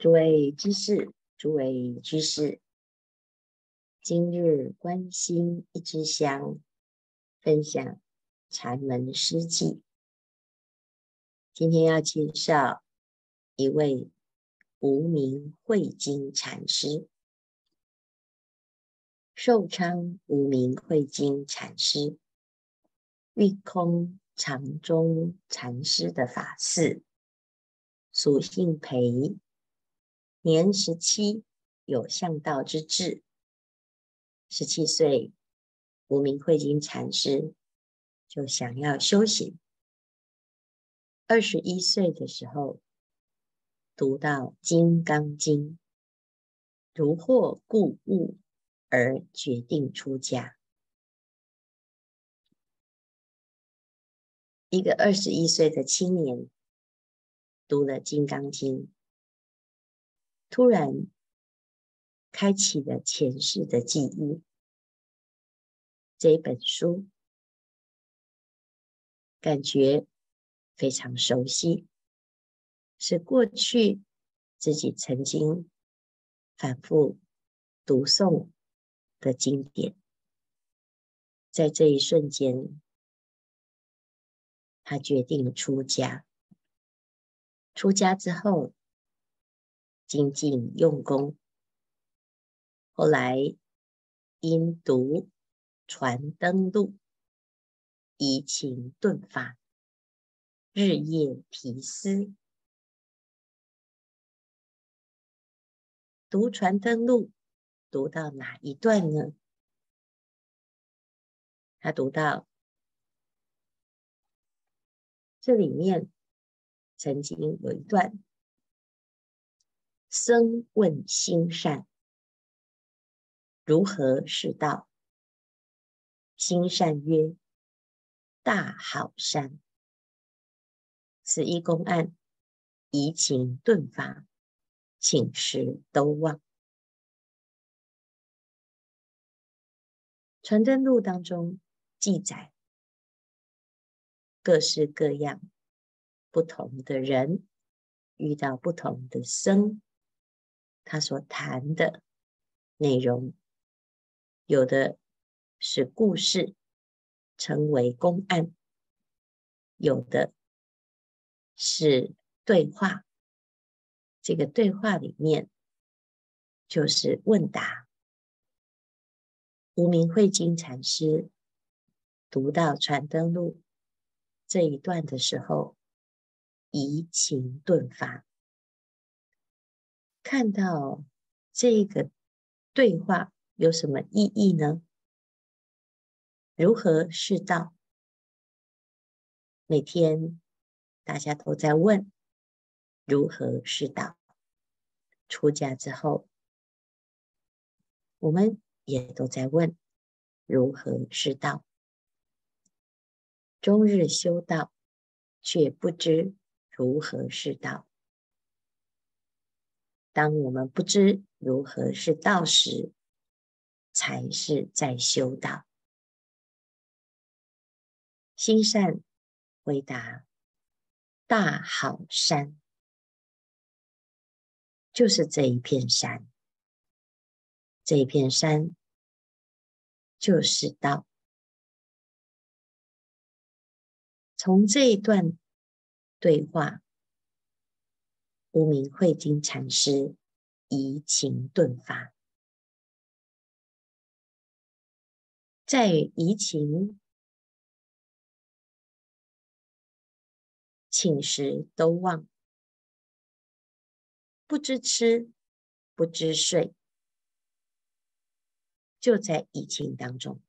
诸位居士，诸位居士，今日关心一支香，分享禅门诗偈。今天要介绍一位无名慧经禅师，寿昌无名慧经禅师，玉空常中禅师的法嗣，俗姓裴。年十七，有向道之志。十七岁，无名慧经禅师就想要修行。二十一岁的时候，读到《金刚经》，如获故悟，而决定出家。一个二十一岁的青年，读了《金刚经》。突然开启了前世的记忆，这一本书感觉非常熟悉，是过去自己曾经反复读诵的经典。在这一瞬间，他决定出家。出家之后，精进用功，后来因读《传灯录》，移情顿发，日夜提思。读《传灯录》，读到哪一段呢？他读到这里面，曾经有一段。僧问心善，如何是道？心善曰：大好山。此一公案，移情顿发，寝食都忘。传灯录当中记载各式各样不同的人，遇到不同的僧。他所谈的内容，有的是故事，称为公案；有的是对话。这个对话里面就是问答。无名慧经禅师读到《传灯录》这一段的时候，移情顿发。看到这个对话有什么意义呢？如何是道？每天大家都在问如何是道。出家之后，我们也都在问如何是道。终日修道，却不知如何是道。当我们不知如何是道时，才是在修道。心善回答：大好山，就是这一片山。这一片山就是道。从这一段对话。无名慧经禅师移情顿发，在移情，寝食都忘，不知吃，不知睡，就在移情当中。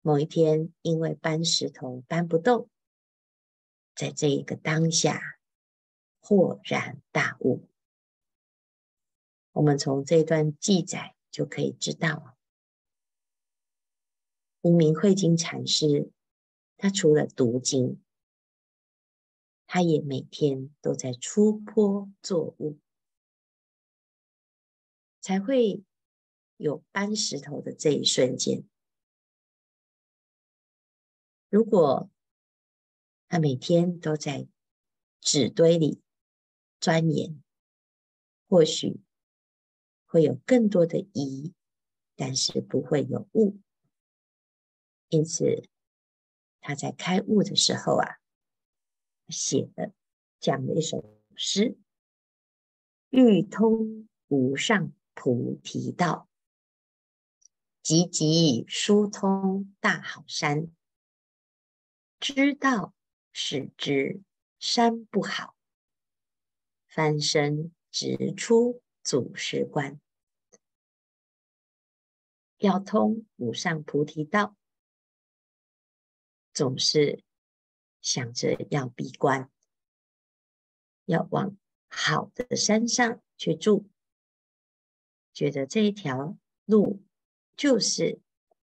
某一天，因为搬石头搬不动。在这一个当下，豁然大悟。我们从这段记载就可以知道，无名慧经禅师，他除了读经，他也每天都在出坡作物，才会有搬石头的这一瞬间。如果他每天都在纸堆里钻研，或许会有更多的疑，但是不会有悟。因此，他在开悟的时候啊，写了讲了一首诗：“欲通无上菩提道，急急疏通大好山。知道是知山不好，翻身直出祖师观。要通五上菩提道。”总是想着要闭关，要往好的山上去住，觉得这一条路就是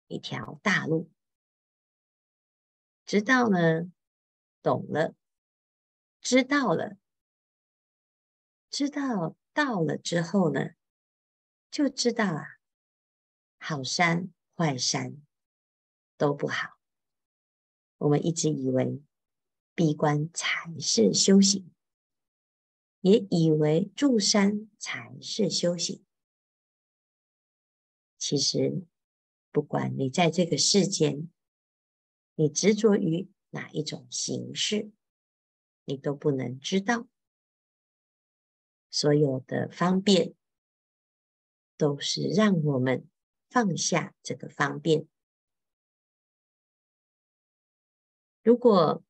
一条大路。直到呢，懂了，知道了，知道到了之后呢，就知道啊，好山坏山都不好。我们一直以为闭关才是修行，也以为住山才是修行。其实，不管你在这个世间，你执着于哪一种形式，你都不能知道。所有的方便，都是让我们放下这个方便。如果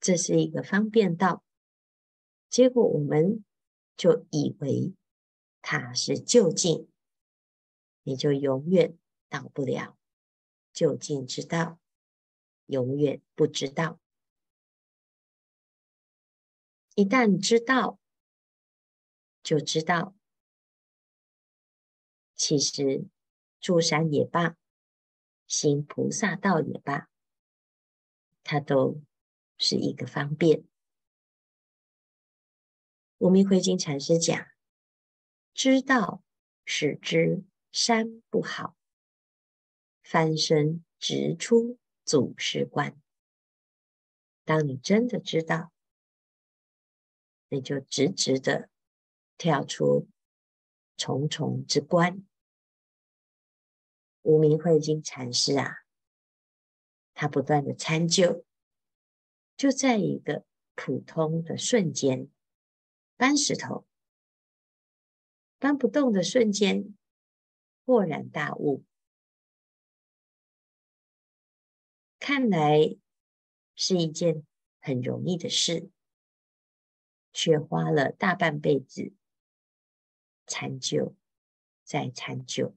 这是一个方便道，结果我们就以为它是就近，你就永远到不了就近之道，永远不知道。一旦知道，就知道，其实住山也罢，行菩萨道也罢。它都是一个方便。无明慧经禅师讲：“知道是知山不好，翻身直出祖师观。”当你真的知道，你就直直的跳出重重之关。无名慧经禅师啊。他不断的参究，就在一个普通的瞬间，搬石头搬不动的瞬间，豁然大悟。看来是一件很容易的事，却花了大半辈子参究，再参究。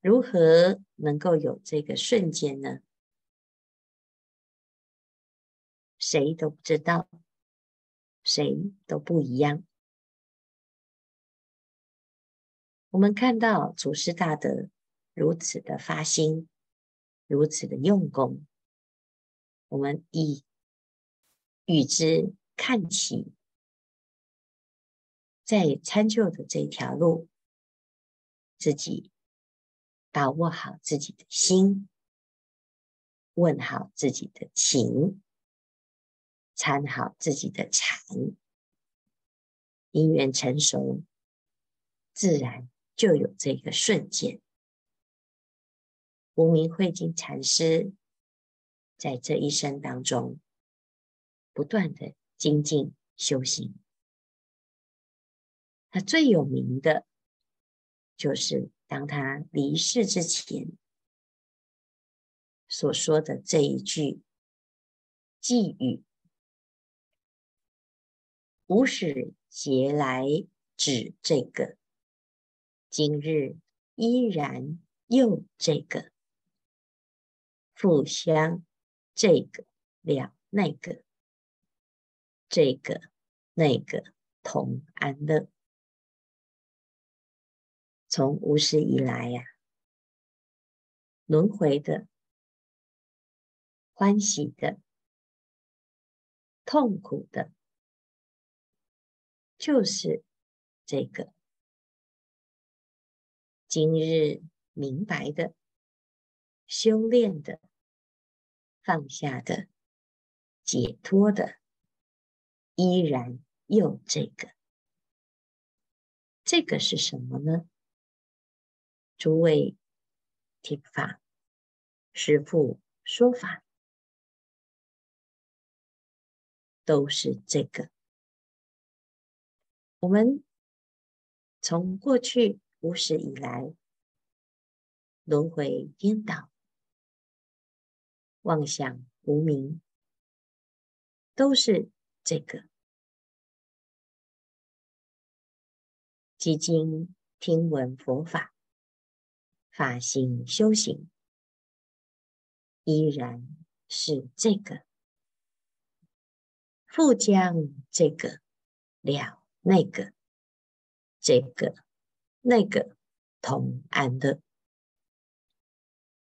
如何能够有这个瞬间呢？谁都不知道，谁都不一样。我们看到祖师大德如此的发心，如此的用功，我们以与之看齐，在参究的这条路，自己。把握好自己的心，问好自己的情，参好自己的禅，因缘成熟，自然就有这个瞬间。无名慧经禅师在这一生当中，不断的精进修行，他最有名的就是。当他离世之前所说的这一句寄语：“无始劫来指这个，今日依然又这个，互相这个了那个，这个那个同安乐。”从无始以来呀、轮回的、欢喜的、痛苦的，就是这个。今日明白的、修炼的、放下的、解脱的，依然有这个。这个是什么呢？诸位听法，师父说法，都是这个。我们从过去无始以来，轮回颠倒，妄想无明，都是这个。即经听闻佛法，发心修行，依然是这个。复将这个了那个，这个那个同安乐。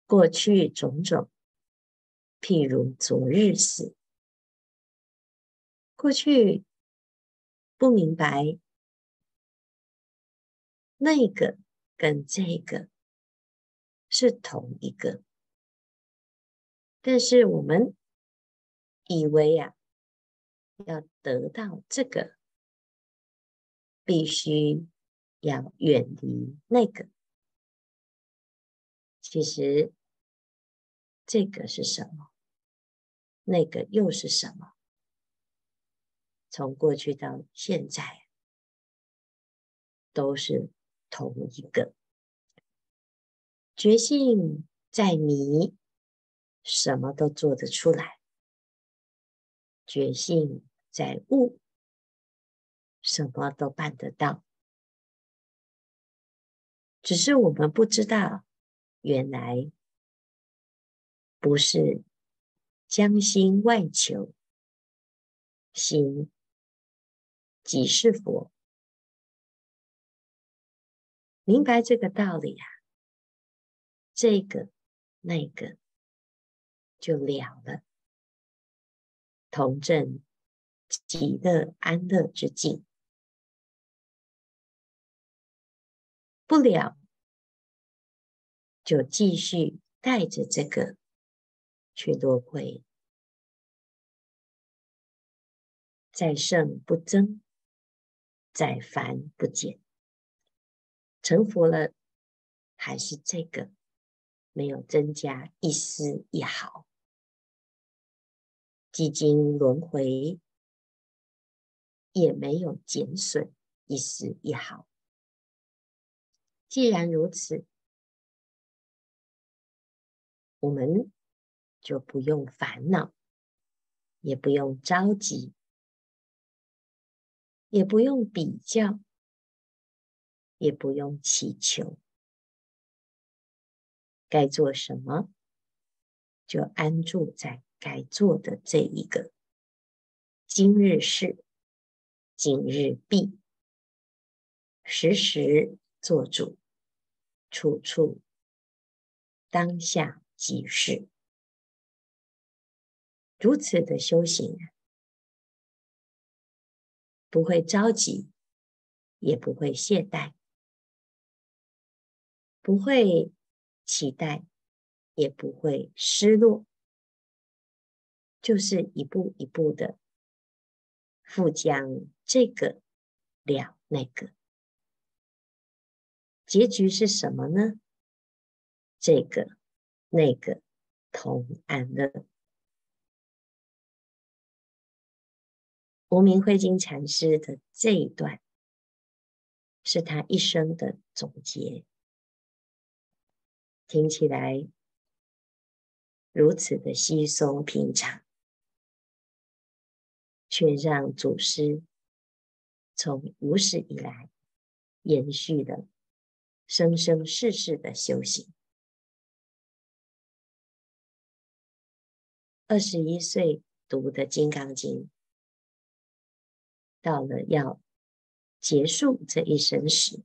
过去种种，譬如昨日死。过去不明白，那个跟这个是同一个，但是我们以为呀、啊，要得到这个，必须要远离那个。其实。这个是什么？那个又是什么？从过去到现在，都是同一个。觉性在迷，什么都做得出来；觉性在悟，什么都办得到。只是我们不知道，原来。不是将心外求，心即是佛。明白这个道理啊，这个那个就了了，同证极乐安乐之境，不了就继续带着这个。去轮回，在圣不增，在凡不减。成佛了，还是这个，没有增加一丝一毫。几经轮回，也没有减损一丝一毫。既然如此，我们。就不用烦恼，也不用着急，也不用比较，也不用祈求。该做什么，就安住在该做的这一个。今日事，今日毕，时时做主，处处当下即是。如此的修行，不会着急，也不会懈怠，不会期待，也不会失落，就是一步一步的复将这个了那个，结局是什么呢？这个那个同安乐。无名慧经禅师的这一段，是他一生的总结，听起来如此的稀松平常，却让祖师从无始以来延续的生生世世的修行。二十一岁读的《金刚经》。到了要结束这一生时，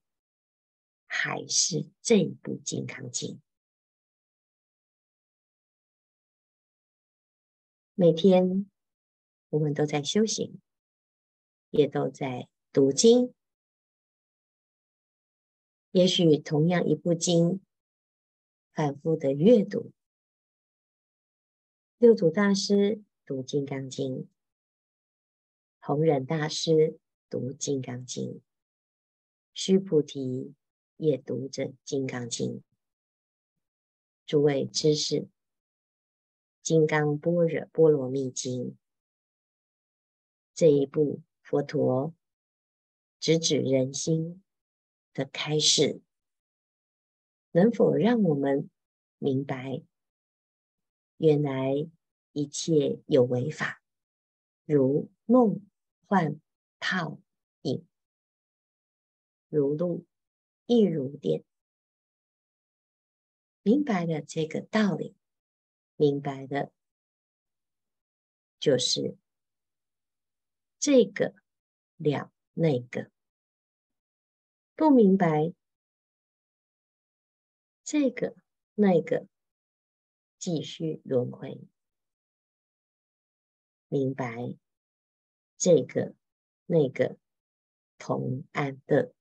还是这一部《金刚经》。每天我们都在修行，也都在读经。也许同样一部经，反复的阅读。六祖大师读《金刚经》。弘忍大师读《金刚经》，须菩提也读着《金刚经》。诸位知识，《金刚般若波罗蜜经》这一部佛陀直指人心的开示，能否让我们明白，原来一切有为法，如梦幻泡影，如露亦如电。明白了这个道理，明白的就是这个了那个，不明白这个那个，继续轮回。明白这个、那个同安的。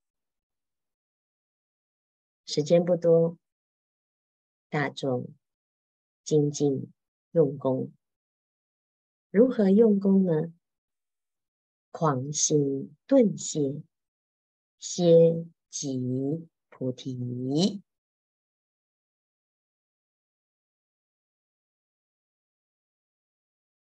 时间不多，大众精进用功。如何用功呢？狂心顿歇，歇即菩提。